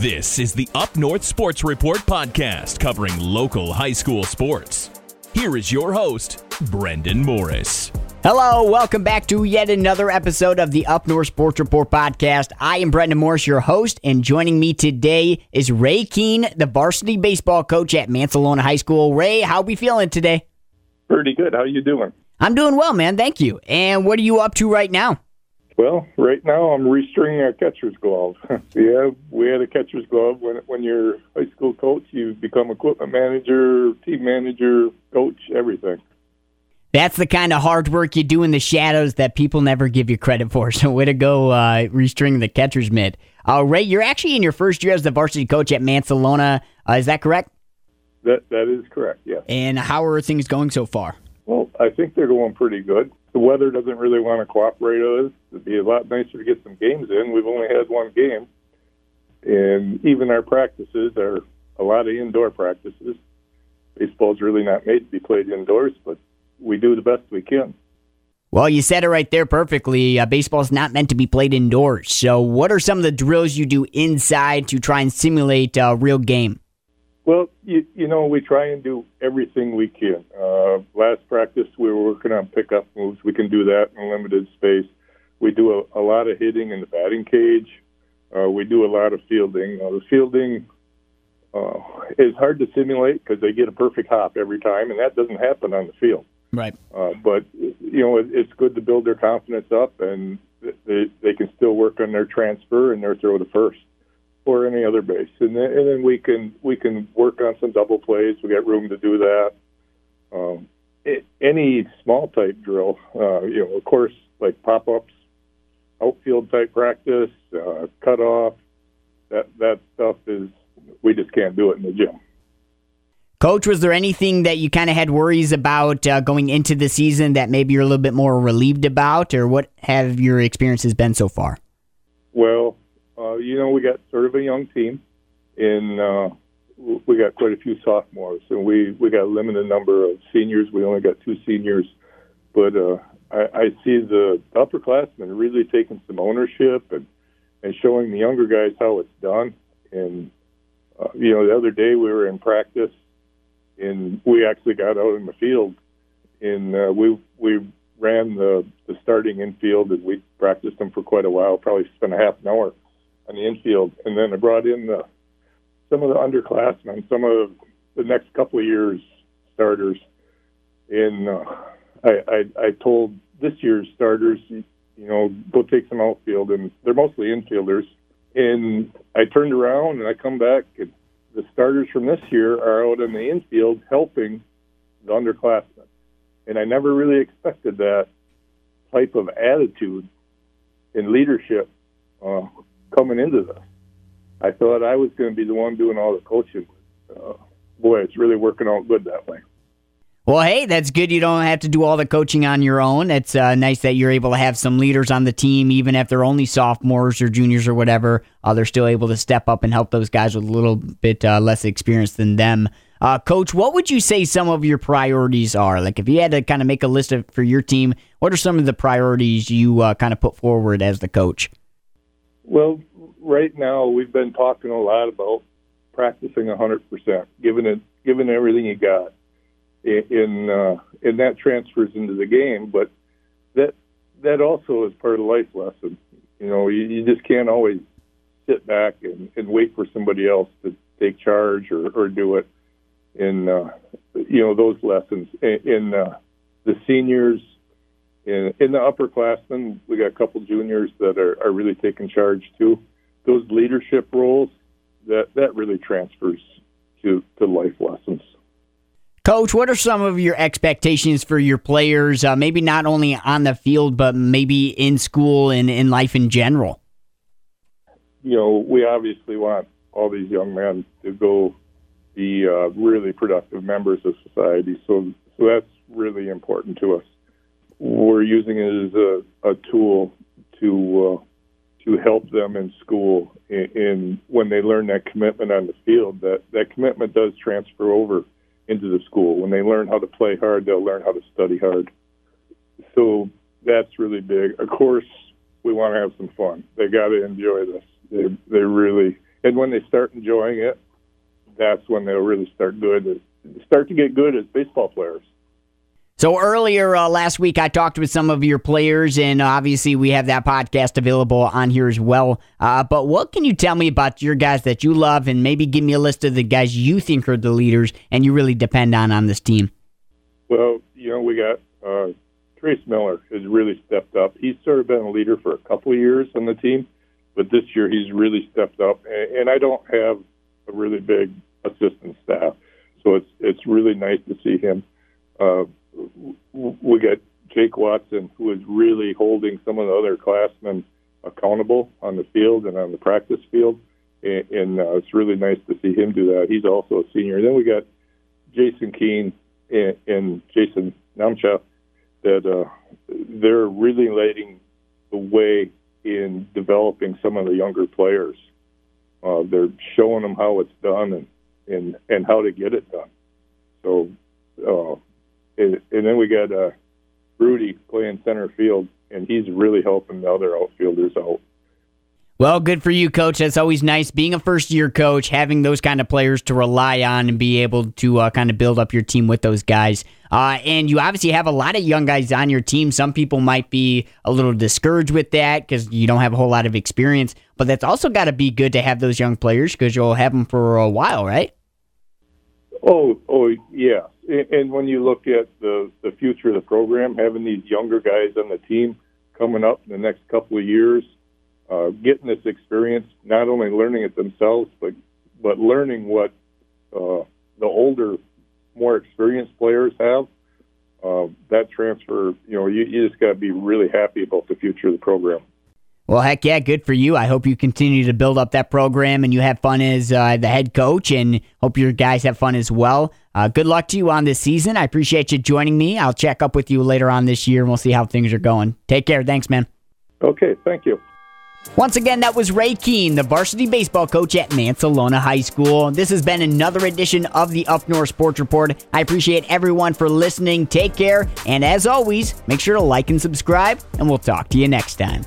This is the Up North Sports Report podcast covering local high school sports. Here is your host, Brendan Morris. Hello, welcome back to yet another episode of the Up North Sports Report podcast. I am Brendan Morris, your host, and joining me today is Ray Kihn, the varsity baseball coach at Mancelona High School. Ray, how are we feeling today? Pretty good. How are you doing? I'm doing well, man. Thank you. And what are you up to right now? Well, right now I'm restringing our catcher's glove. yeah, we had a catcher's glove. When when you're high school coach, you become equipment manager, team manager, coach, everything. That's the kind of hard work you do in the shadows that people never give you credit for. So, way to go, uh, restring the catcher's mitt. Uh, Ray, you're actually in your first year as the varsity coach at Mancelona. Uh, is that correct? That that is correct. Yes. And how are things going so far? Well, I think they're going pretty good. The weather doesn't really want to cooperate with us. It'd be a lot nicer to get some games in. We've only had one game, and even our practices are a lot of indoor practices. Baseball's really not made to be played indoors, but we do the best we can. Well, you said it right there perfectly. Uh, baseball is not meant to be played indoors. So, what are some of the drills you do inside to try and simulate a real game? Well, you, you know, we try and do everything we can. Uh, last practice, we were working on pickup moves. We can do that in limited space. We do a, a lot of hitting in the batting cage. Uh, we do a lot of fielding. Uh, the fielding uh, is hard to simulate because they get a perfect hop every time, and that doesn't happen on the field. Right. Uh, but you know, it, it's good to build their confidence up, and they they can still work on their transfer and their throw to first or any other base, and then, and then we can we can work on some double plays. We got room to do that. Um, it, any small type drill, uh, you know, of course, like pop ups, outfield type practice, uh, cut off. That that stuff is we just can't do it in the gym. Coach, was there anything that you kind of had worries about uh, going into the season that maybe you're a little bit more relieved about, or what have your experiences been so far? Well, uh, you know, we got sort of a young team, and uh, we got quite a few sophomores, and we we got a limited number of seniors. We only got two seniors, but uh, I, I see the upperclassmen really taking some ownership and and showing the younger guys how it's done. And uh, you know, the other day we were in practice and we actually got out in the field and uh, we we ran the the starting infield and we practiced them for quite a while probably spent a half an hour on the infield and then I brought in the some of the underclassmen some of the next couple of years starters and uh, I, I I told this year's starters you know go take some outfield and they're mostly infielders and I turned around and I come back and the starters from this year are out in the infield helping the underclassmen. And I never really expected that type of attitude and leadership uh, coming into this. I thought I was going to be the one doing all the coaching. Uh, boy, it's really working out good that way. Well, hey, that's good. You don't have to do all the coaching on your own. It's uh, nice that you're able to have some leaders on the team, even if they're only sophomores or juniors or whatever. Uh, they're still able to step up and help those guys with a little bit uh, less experience than them. Uh, Coach, what would you say some of your priorities are? Like, if you had to kind of make a list of, for your team, what are some of the priorities you uh, kind of put forward as the coach? Well, right now we've been talking a lot about practicing 100%, giving it, giving everything you got in uh, and that transfers into the game. But that that also is part of life lesson. You know, you, you just can't always sit back and, and wait for somebody else to take charge or, or do it. In uh, you know those lessons in, in uh, the seniors, in, in the upperclassmen, we got a couple juniors that are, are really taking charge too. Those leadership roles that that really transfers to to life lessons. Coach, what are some of your expectations for your players, uh, maybe not only on the field, but maybe in school and in life in general? You know, we obviously want all these young men to go be uh, really productive members of society. So, so that's really important to us. We're using it as a, a tool to uh, to help them in school. In, in when they learn that commitment on the field, that that commitment does transfer over into the school. When they learn how to play hard, they'll learn how to study hard. So that's really big. Of course, we want to have some fun. They got to enjoy this. They they really and when they start enjoying it, that's when they'll really start good. Start to get good as baseball players. So earlier uh, last week, I talked with some of your players, and obviously we have that podcast available on here as well. Uh, but what can you tell me about your guys that you love, and maybe give me a list of the guys you think are the leaders and you really depend on on this team? Well, you know, we got uh, Trace Miller has really stepped up. He's sort of been a leader for a couple of years on the team, but this year he's really stepped up. And, and I don't have a really big assistant staff, so it's it's really nice to see him. Uh, we got Jake Watson, who is really holding some of the other classmen accountable on the field and on the practice field, and, and uh, it's really nice to see him do that. He's also a senior. And then we got Jason Kihn and, and Jason Namcha that uh, they're really leading the way in developing some of the younger players. Uh, they're showing them how it's done and, and and how to get it done. So uh, and, and then we got uh, Rudy playing center field, and he's really helping the other outfielders out. Well, good for you, coach. That's always nice. Being a first year coach, having those kind of players to rely on and be able to uh, kind of build up your team with those guys. Uh, and you obviously have a lot of young guys on your team. Some people might be a little discouraged with that because you don't have a whole lot of experience. But that's also got to be good to have those young players because you'll have them for a while, right? Oh, oh, yeah. And when you look at the the future of the program, having these younger guys on the team coming up in the next couple of years, uh, getting this experience, not only learning it themselves, but but learning what uh, the older, more experienced players have. Uh, that transfer, you know, you, you just got to be really happy about the future of the program. Well, heck yeah, good for you. I hope you continue to build up that program and you have fun as uh, the head coach, and hope your guys have fun as well. Uh, good luck to you on this season. I appreciate you joining me. I'll check up with you later on this year, and we'll see how things are going. Take care. Thanks, man. Okay, thank you. Once again, that was Ray Kihn, the varsity baseball coach at Mancelona High School. This has been another edition of the Up North Sports Report. I appreciate everyone for listening. Take care, and as always, make sure to like and subscribe, and we'll talk to you next time.